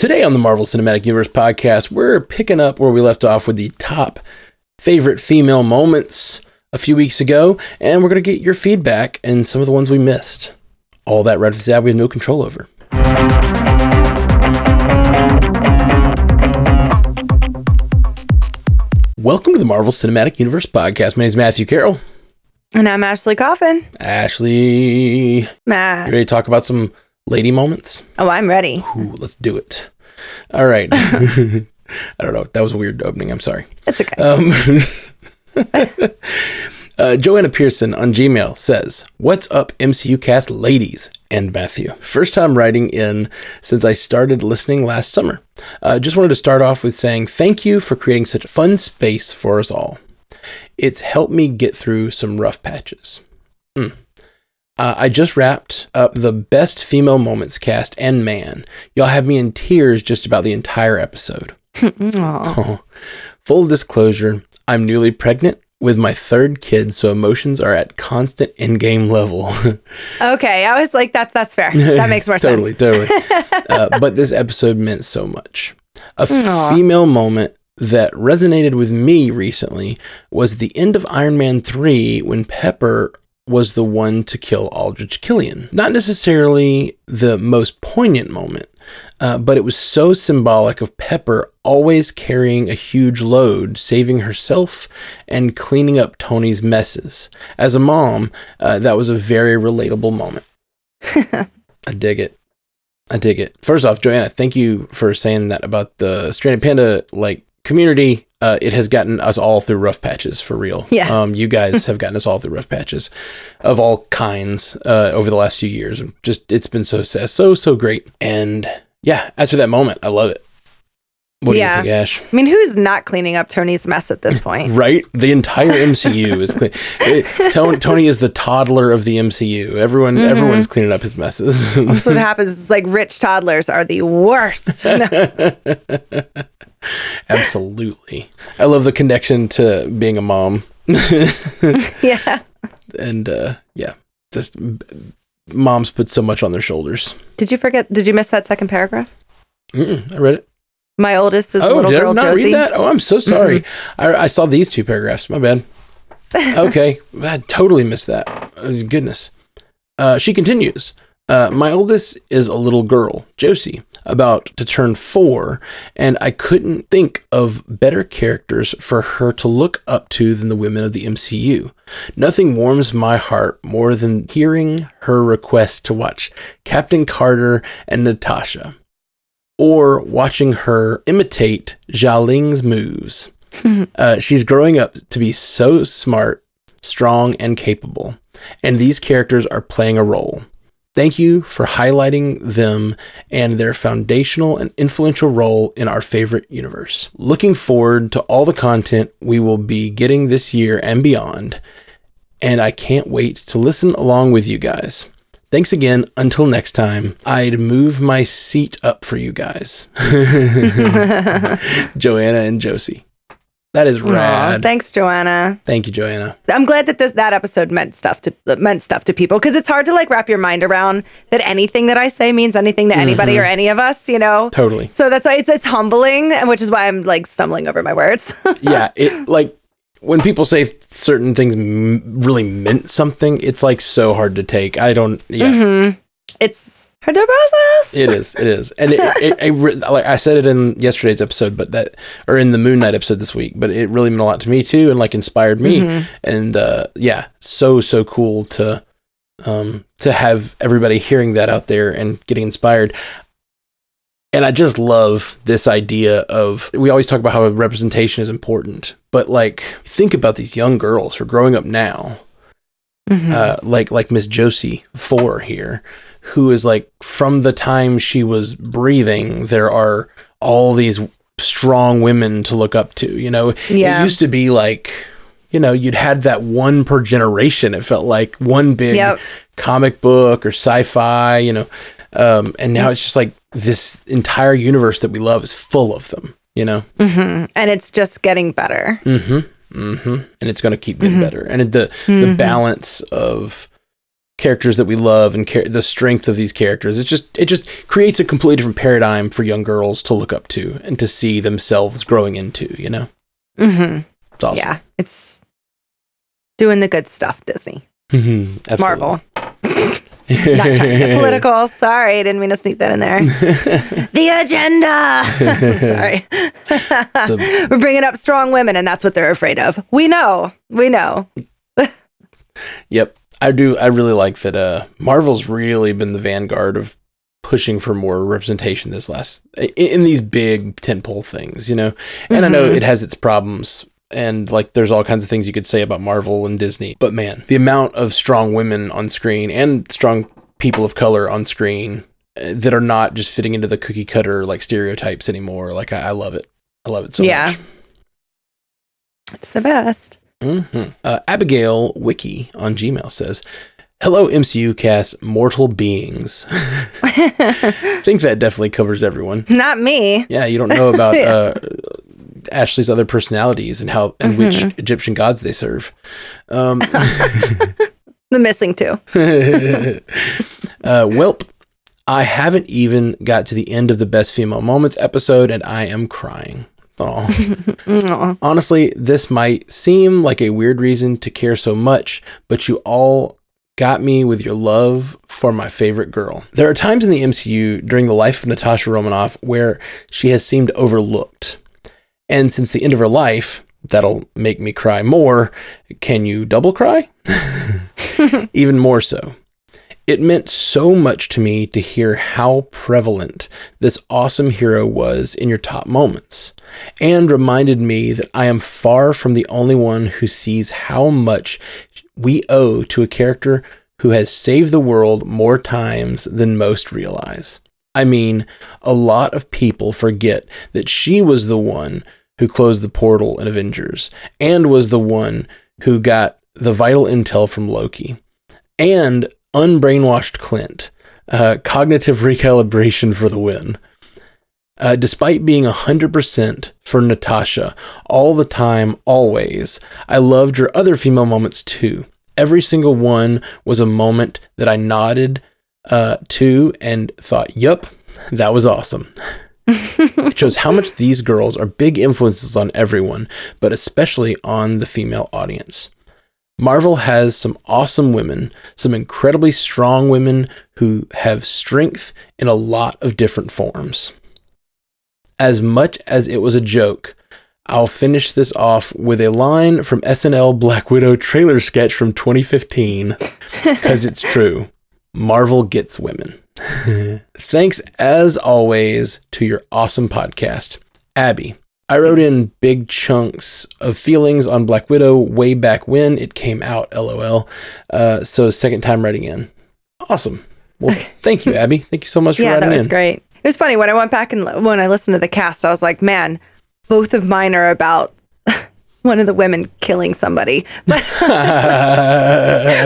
Today on the Marvel Cinematic Universe podcast, we're picking up where we left off with the top favorite female moments a few weeks ago, and we're going to get your feedback and some of the ones we missed. All that right off the we have no control over. Welcome to the Marvel Cinematic Universe podcast. My name is Matthew Carroll. And I'm Ashley Coffin. Ashley, you Matt. ready to talk about some lady moments? Oh, I'm ready. Ooh, let's do it. All right. I don't know. That was a weird opening. I'm sorry. It's okay. Um, uh, Joanna Pearson on Gmail says, What's up, MCU cast ladies and Matthew? First time writing in since I started listening last summer. Uh, just wanted to start off with saying thank you for creating such a fun space for us all. It's helped me get through some rough patches. Mm. Uh, I just wrapped up the best female moments cast and man. Y'all have me in tears just about the entire episode. Oh. Full disclosure, I'm newly pregnant with my third kid, so emotions are at constant Endgame level. Okay, I was like, that's that's fair. That makes more totally, sense. totally. uh, but this episode meant so much. A female moment that resonated with me recently was the end of Iron Man 3 when Pepper was the one to kill Aldrich Killian. Not necessarily the most poignant moment, uh, but it was so symbolic of Pepper always carrying a huge load, saving herself and cleaning up Tony's messes. As a mom, uh, that was a very relatable moment. I dig it. I dig it. First off, Joanna, thank you for saying that about the Stranded Panda like community. Uh, it has gotten us all through rough patches for real. Yes. Um, you guys have gotten us all through rough patches of all kinds uh, over the last few years. And Just it's been so so so great. And yeah, as for that moment, I love it. What Yeah. do you think, Ash? I mean, who's not cleaning up Tony's mess at this point? Right? The entire MCU is clean. It- Tony, Tony is the toddler of the MCU. Everyone Mm-hmm. everyone's cleaning up his messes. That's what happens. Is like rich toddlers are the worst. Absolutely. I love the connection to being a mom. yeah. And uh, yeah, just moms put so much on their shoulders. Did you forget? Did you miss that second paragraph? Mm-mm, I read it. My oldest is Oh, little did I girl not Josie. read that? Oh, I'm so sorry. I, I saw these two paragraphs. My bad. Okay. I totally missed that. Uh, goodness. Uh, she continues. Uh, my oldest is a little girl, Josie, about to turn four, and I couldn't think of better characters for her to look up to than the women of the MCU. Nothing warms my heart more than hearing her request to watch Captain Carter and Natasha or watching her imitate Xialing's moves. uh, she's growing up to be so smart, strong, and capable, and these characters are playing a role. Thank you for highlighting them and their foundational and influential role in our favorite universe. Looking forward to all the content we will be getting this year and beyond, and I can't wait to listen along with you guys. Thanks again. Until next time, I'd move my seat up for you guys. Joanna and Josie. That is rad. thanks, Joanna. Thank you, Joanna. I'm glad that this that episode meant stuff to meant stuff to people because it's hard to like wrap your mind around that anything that I say means anything to anybody mm-hmm. or any of us, you know. Totally. So that's why it's it's humbling, and which is why I'm like stumbling over my words. yeah, it like when people say certain things m- really meant something, it's like so hard to take. I don't. Yeah, mm-hmm. it's hard to process. it is. It is, and it, it, it, like I said it in yesterday's episode, but that or in the Moon Knight episode this week, but it really meant a lot to me too, and like inspired me. And uh, yeah, so so cool to um to have everybody hearing that out there and getting inspired. And I just love this idea of we always talk about how representation is important, but like think about these young girls who are growing up now, Mhm. uh, like like Miss Josie Four here, who is like from the time she was breathing, there are all these strong women to look up to. You know, Yeah. it used to be like, you know, you'd had that one per generation. It felt like one big Yep. comic book or sci-fi. You know, um, and now it's just like this entire universe that we love is full of them. You know. Mhm. and it's just getting better. Mm-hmm. Mm-hmm. And it's going to keep getting better. And the the balance of characters that we love and char- the strength of these characters. It just it just creates a completely different paradigm for young girls to look up to and to see themselves growing into. You know, Mm-hmm. it's awesome. Yeah, it's doing the good stuff, Disney. Mhm, Marvel. Not trying to get political. Sorry, I didn't mean to sneak that in there. the agenda. Sorry. The- We're bringing up strong women, and that's what they're afraid of. We know. We know. Yep. I do I really like that uh Marvel's really been the vanguard of pushing for more representation this last in, in these big tentpole things, you know. And I know Mhm. it has its problems and like there's all kinds of things you could say about Marvel and Disney. But man, the amount of strong women on screen and strong people of color on screen uh, that are not just fitting into the cookie cutter like stereotypes anymore. Like I, I love it. I love it so much. Yeah. much. It's the best. Hmm Uh, Abigail Wiki on Gmail says, "Hello, MCU cast, mortal beings." I think that definitely covers everyone. Not me. Yeah, you don't know about Yeah. uh, Ashley's other personalities and how and which Egyptian gods they serve. Um, The missing two. uh, Welp, I haven't even got to the end of the best female moments episode, and I am crying. Oh. Honestly, this might seem like a weird reason to care so much, but you all got me with your love for my favorite girl. There are times in the MCU during the life of Natasha Romanoff where she has seemed overlooked. And since the end of her life, that'll make me cry more. Can you double cry? Even more so. It meant so much to me to hear how prevalent this awesome hero was in your top moments, and reminded me that I am far from the only one who sees how much we owe to a character who has saved the world more times than most realize. I mean, a lot of people forget that she was the one who closed the portal in Avengers and was the one who got the vital intel from Loki and unbrainwashed Clint. Uh, cognitive recalibration for the win. Uh, despite being 100% for Natasha all the time, always, I loved your other female moments too. Every single one was a moment that I nodded uh, to and thought, yup, that was awesome. it shows how much these girls are big influences on everyone, but especially on the female audience. Marvel has some awesome women, some incredibly strong women who have strength in a lot of different forms. As much as it was a joke, I'll finish this off with a line from SNL Black Widow trailer sketch from 2015 because it's true. Marvel gets women. Thanks as always to your awesome podcast. Abby, I wrote in big chunks of feelings on Black Widow way back when it came out, lol. Uh, so, second time writing in. Awesome. Well, thank you, Abby. Thank you so much for Yeah, that writing was in. great. It was funny when I went back and when I listened to the cast, I was like, man, both of mine are about one of the women killing somebody. But,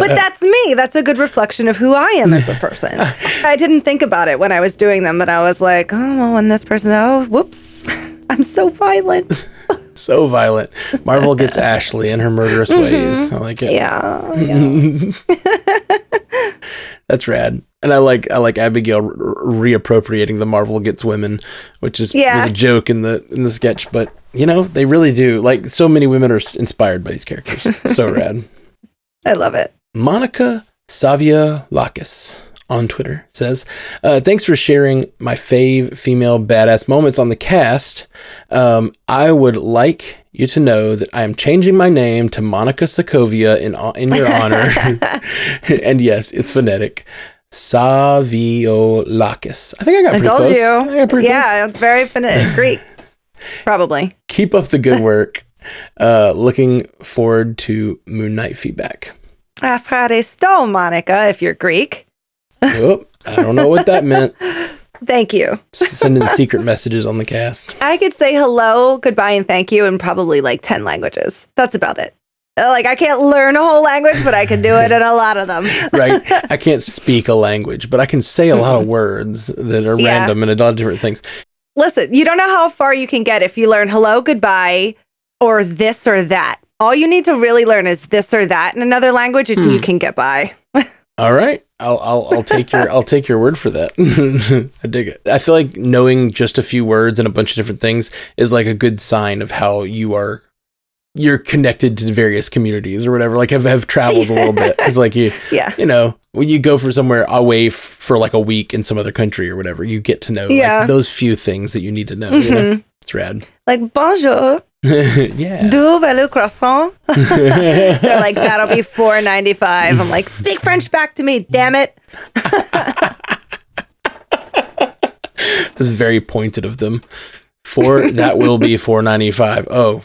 but that's me. That's a good reflection of who I am as a person. I didn't think about it when I was doing them, but I was like, oh, well, when this person, oh, whoops, I'm so violent. so violent. Marvel gets Ashley in her murderous ways. I like it. Mm-hmm. Yeah. yeah. That's rad. And I like I like Abigail reappropriating the Marvel gets women, which is Yeah. was a joke in the in the sketch, but you know they really do. Like so many women are inspired by these characters. So rad. I love it. Monica Savia Lakis on Twitter says, uh, "Thanks for sharing my fave female badass moments on the cast. Um, I would like you to know that I am changing my name to Monica Sokovia in in your honor. and yes, it's phonetic." Saviolakis. I think I got I pretty told close. you. I got pretty close. Yeah, it's very phonetic Greek. Probably. Keep up the good work. Uh, looking forward to Moon Knight feedback. Afcharisto, Monica, if you're Greek. Oh, I don't know what that meant. Thank you. Sending secret messages on the cast. I could say hello, goodbye, and thank you in probably like 10 languages. That's about it. Like, I can't learn a whole language, but I can do it in a lot of them. right? I can't speak a language, but I can say a lot of words that are Yeah. random and a lot of different things. Listen, you don't know how far you can get if you learn hello, goodbye, or this or that. All you need to really learn is this or that in another language, and Hmm. you can get by. All right. I'll I'll I'll take your I'll take your word for that. I dig it. I feel like knowing just a few words and a bunch of different things is like a good sign of how you are you're connected to various communities or whatever. Like have have traveled a little bit. It's like you Yeah. you know when you go for somewhere away f- for like a week in some other country or whatever, you get to know Yeah. like, those few things that you need to know. You know, mm-hmm. it's rad. Like bonjour, yeah. do le croissant. They're like that'll be four ninety five. I'm like speak French back to me, damn it. That's very pointed of them. For that will be four ninety five. Oh,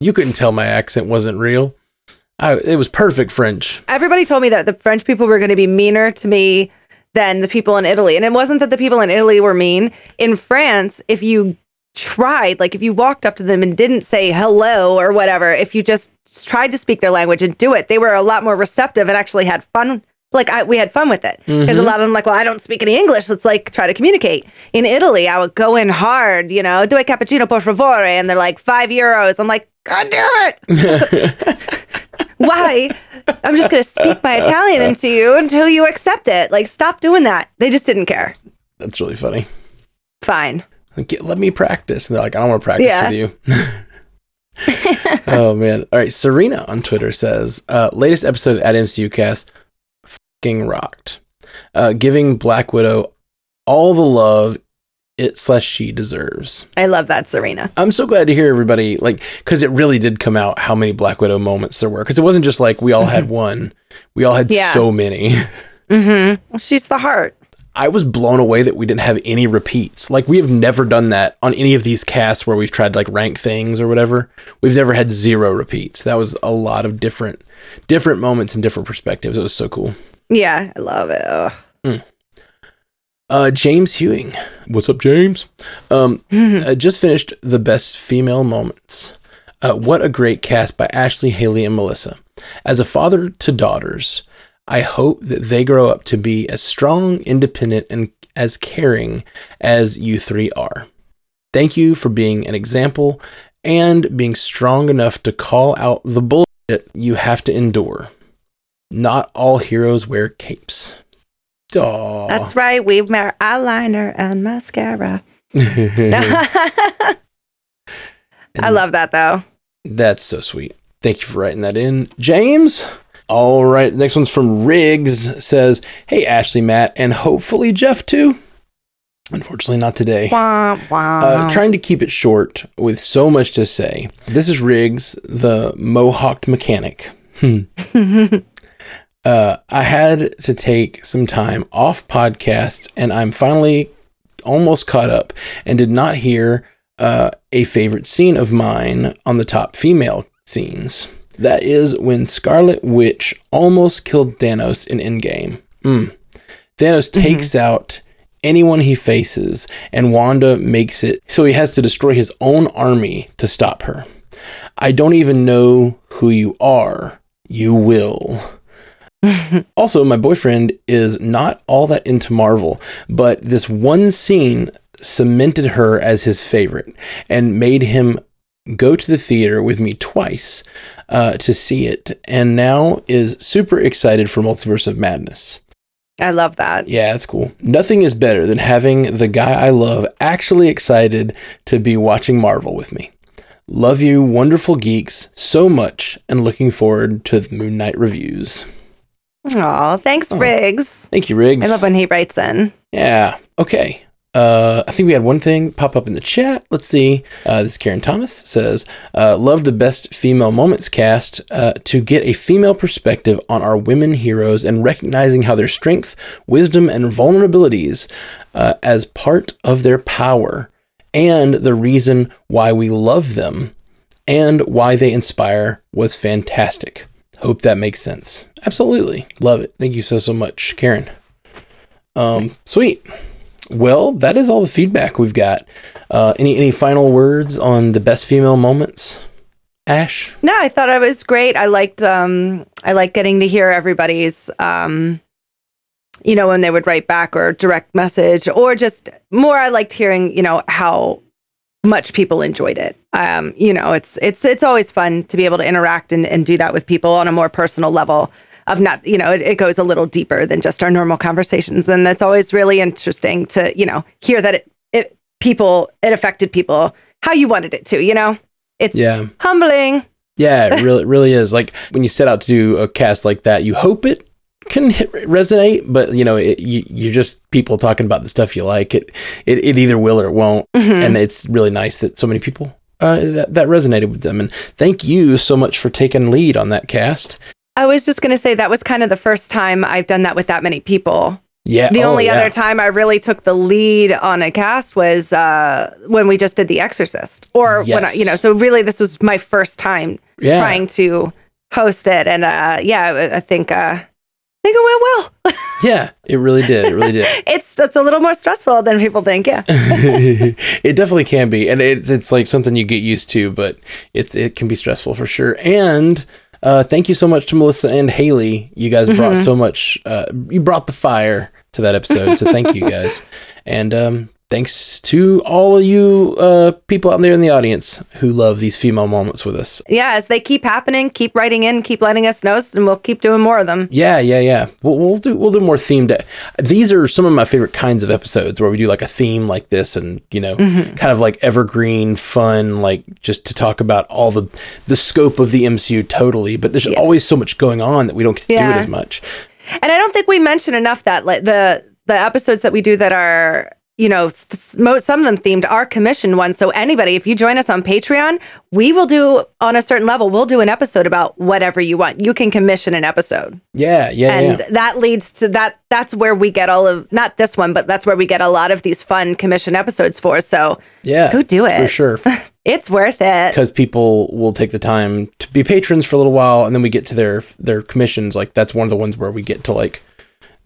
you couldn't tell my accent wasn't real. I, it was perfect French. Everybody told me that the French people were going to be meaner to me than the people in Italy, and it wasn't that the people in Italy were mean. In France, if you tried, like if you walked up to them and didn't say hello or whatever, if you just tried to speak their language and do it, they were a lot more receptive and actually had fun. Like I, we had fun with it because a mm-hmm. lot of them like, well, I don't speak any English. Let's like try to communicate. In Italy, I would go in hard, you know, do a cappuccino por favore, and they're like five euros. I'm like, God damn it! Why? I'm just gonna speak my Italian into you until you accept it. Like, stop doing that. They just didn't care. That's really funny. Fine. Like, let me practice. And they're like, I don't want to practice Yeah. with you. oh man. All right. Serena on Twitter says, uh, latest episode of at MCU cast fucking rocked. Uh, giving Black Widow all the love it slash she deserves. I love that, Serena. I'm so glad to hear everybody like because it really did come out how many Black Widow moments there were because it wasn't just like we all had one, we all had Yeah. so many. Mm-hmm. She's the heart. I was blown away that we didn't have any repeats. Like we have never done that on any of these casts where we've tried to like rank things or whatever. We've never had zero repeats. That was a lot of different different moments and different perspectives. It was so cool. Yeah, I love it. Ugh. Uh, James Hewing. What's up, James? Um, uh, just finished the best female moments. Uh, what a great cast by Ashley, Haley, and Melissa. As a father to daughters, I hope that they grow up to be as strong, independent, and as caring as you three are. Thank you for being an example and being strong enough to call out the bullshit you have to endure. Not all heroes wear capes. Aww. That's right. We wear eyeliner and mascara. I love that though. That's so sweet. Thank you for writing that in, James. All right, next one's from Riggs. Says, "Hey Ashley, Matt, and hopefully Jeff too." Unfortunately, not today. Wah, wah. Uh, trying to keep it short with so much to say. This is Riggs, the mohawked mechanic. Hmm. uh, I had to take some time off podcasts, and I'm finally almost caught up and did not hear uh, a favorite scene of mine on the top female scenes. That is when Scarlet Witch almost killed Thanos in Endgame. Mm. Thanos takes out anyone he faces, and Wanda makes it so he has to destroy his own army to stop her. I don't even know who you are. You will. also, my boyfriend is not all that into Marvel, but this one scene cemented her as his favorite and made him go to the theater with me twice uh, to see it, and now is super excited for Multiverse of Madness. I love that. Yeah, that's cool. Nothing is better than having the guy I love actually excited to be watching Marvel with me. Love you, wonderful geeks, so much, and looking forward to the Moon Knight reviews. Aw, thanks, Riggs. Thank you, Riggs. I love when he writes in. Yeah. Okay. Uh, I think we had one thing pop up in the chat. Let's see. Uh, this is Karen Thomas says, uh, "Love the best female moments cast uh, to get a female perspective on our women heroes and recognizing how their strength, wisdom, and vulnerabilities uh, as part of their power and the reason why we love them and why they inspire was fantastic. Hope that makes sense. Absolutely, love it. Thank you so so much, Karen. Um, sweet." Well, that is all the feedback we've got. Uh, any any final words on the best female moments, Ash? No, I thought it was great. I liked um I liked getting to hear everybody's um you know when they would write back or direct message or just more I liked hearing, you know, how much people enjoyed it. Um, you know, it's it's it's always fun to be able to interact and, and do that with people on a more personal level. Of not, you know, it, it goes a little deeper than just our normal conversations. And it's always really interesting to, you know, hear that it, it people, it affected people how you wanted it to, you know? It's Yeah. humbling. Yeah, it really, really is. Like when you set out to do a cast like that, you hope it can hit, resonate, but you know, it, you, you're just people talking about the stuff you like. It, it, it either will or it won't, and it's really nice that so many people uh, that that resonated with them. And thank you so much for taking lead on that cast. I was just going to say that was kind of the first time I've done that with that many people. Yeah, The oh, only yeah. other time I really took the lead on a cast was uh, when we just did The Exorcist, or when I, you know. So really, this was my first time Yeah. trying to host it, and uh, yeah, I- I think uh, I think it went well. Yeah, it really did. It really did. it's it's a little more stressful than people think. Yeah, it definitely can be, and it's it's like something you get used to, but it's it can be stressful for sure. And uh, thank you so much to Melissa and Haley. You guys brought Mm-hmm. so much. Uh, you brought the fire to that episode, so thank you guys. And um, thanks to all of you uh, people out there in the audience who love these female moments with us. yeah. As they keep happening, keep writing in, keep letting us know, and we'll keep doing more of them. Yeah, yeah, yeah. We'll, we'll do we'll do more themed. These are some of my favorite kinds of episodes where we do like a theme like this, and you know, kind of like evergreen, fun, like just to talk about all the the scope of the MCU totally. But there's always so much going on that we don't get to do it as much. And I don't think we mention enough that like the the episodes that we do that are you know th- most some of them themed are commissioned ones. So anybody, if you join us on Patreon, we will do on a certain level. We'll do an episode about whatever you want. You can commission an episode, Yeah, yeah, and yeah. that leads to that. That's where we get all of not this one, but that's where we get a lot of these fun commission episodes for. So Yeah, go do it. for sure. it's worth it. Because people will take the time to be patrons for a little while, and then we get to their their commissions. Like that's one of the ones where we get to like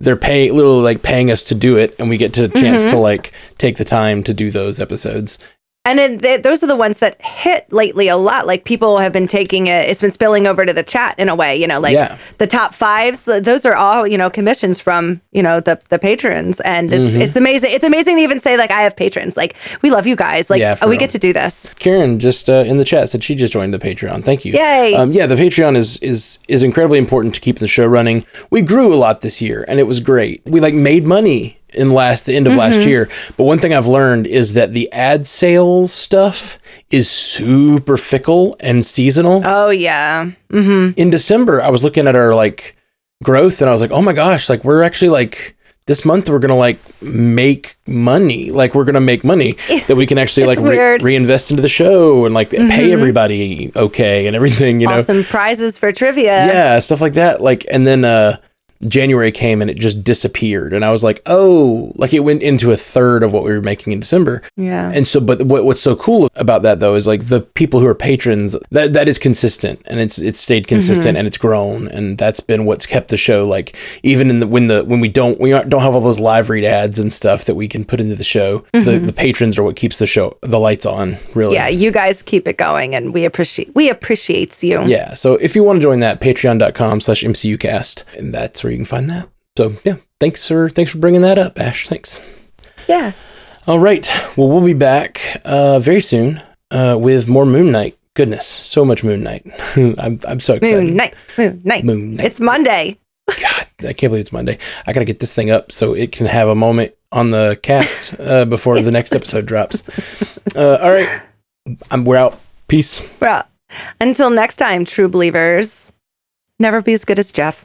they're pay literally like paying us to do it, and we get to a chance Mm-hmm. to like take the time to do those episodes. And it, th- those are the ones that hit lately a lot. Like people have been taking it, it's been spilling over to the chat in a way, you know, like Yeah. the top fives, th- those are all, you know, commissions from, you know, the, the patrons. And it's, Mm-hmm. it's amazing. It's amazing to even say like, I have patrons. Like we love you guys. Like Yeah, oh, we get to do this. Karen just uh, in the chat said she just joined the Patreon. Thank you. Yay. Um, yeah, the Patreon is is is incredibly important to keep the show running. We grew a lot this year, and it was great. We like made money in last the end of Mm-hmm. last year. But one thing I've learned is that the ad sales stuff is super fickle and seasonal. Oh yeah. in December, I was looking at our like growth, and I was like, oh my gosh, like we're actually like. This month we're gonna like make money, like we're gonna make money that we can actually like re- reinvest into the show and like pay everybody okay and everything, you know. some prizes for trivia. Yeah, stuff like that. Like, and then uh, January came and it just disappeared, and I was like, oh, like it went into a third of what we were making in December. Yeah. And so, but what, what's so cool about that though is like the people who are patrons that that is consistent and it's it's stayed consistent mm-hmm. and it's grown and that's been what's kept the show like even in the when the when we don't we aren't, don't have all those live read ads and stuff that we can put into the show the mm-hmm. the patrons are what keeps the show the lights on really Yeah. You guys keep it going and we appreciate, we appreciates you. yeah so if you want to join that patreon.com slash mcucast and that's where you can find that so yeah thanks for thanks for bringing that up ash thanks Yeah. All right. Well, we'll be back uh, very soon uh, with more Moon Knight. Goodness, so much Moon Knight. I'm, I'm so excited. Moon night. Moon night. Moon Knight. It's Monday. God, I can't believe it's Monday. I got to get this thing up so it can have a moment on the cast uh, before the next episode drops. Uh, all right. I'm, we're out. Peace. Well, until next time, true believers, never be as good as Jeff.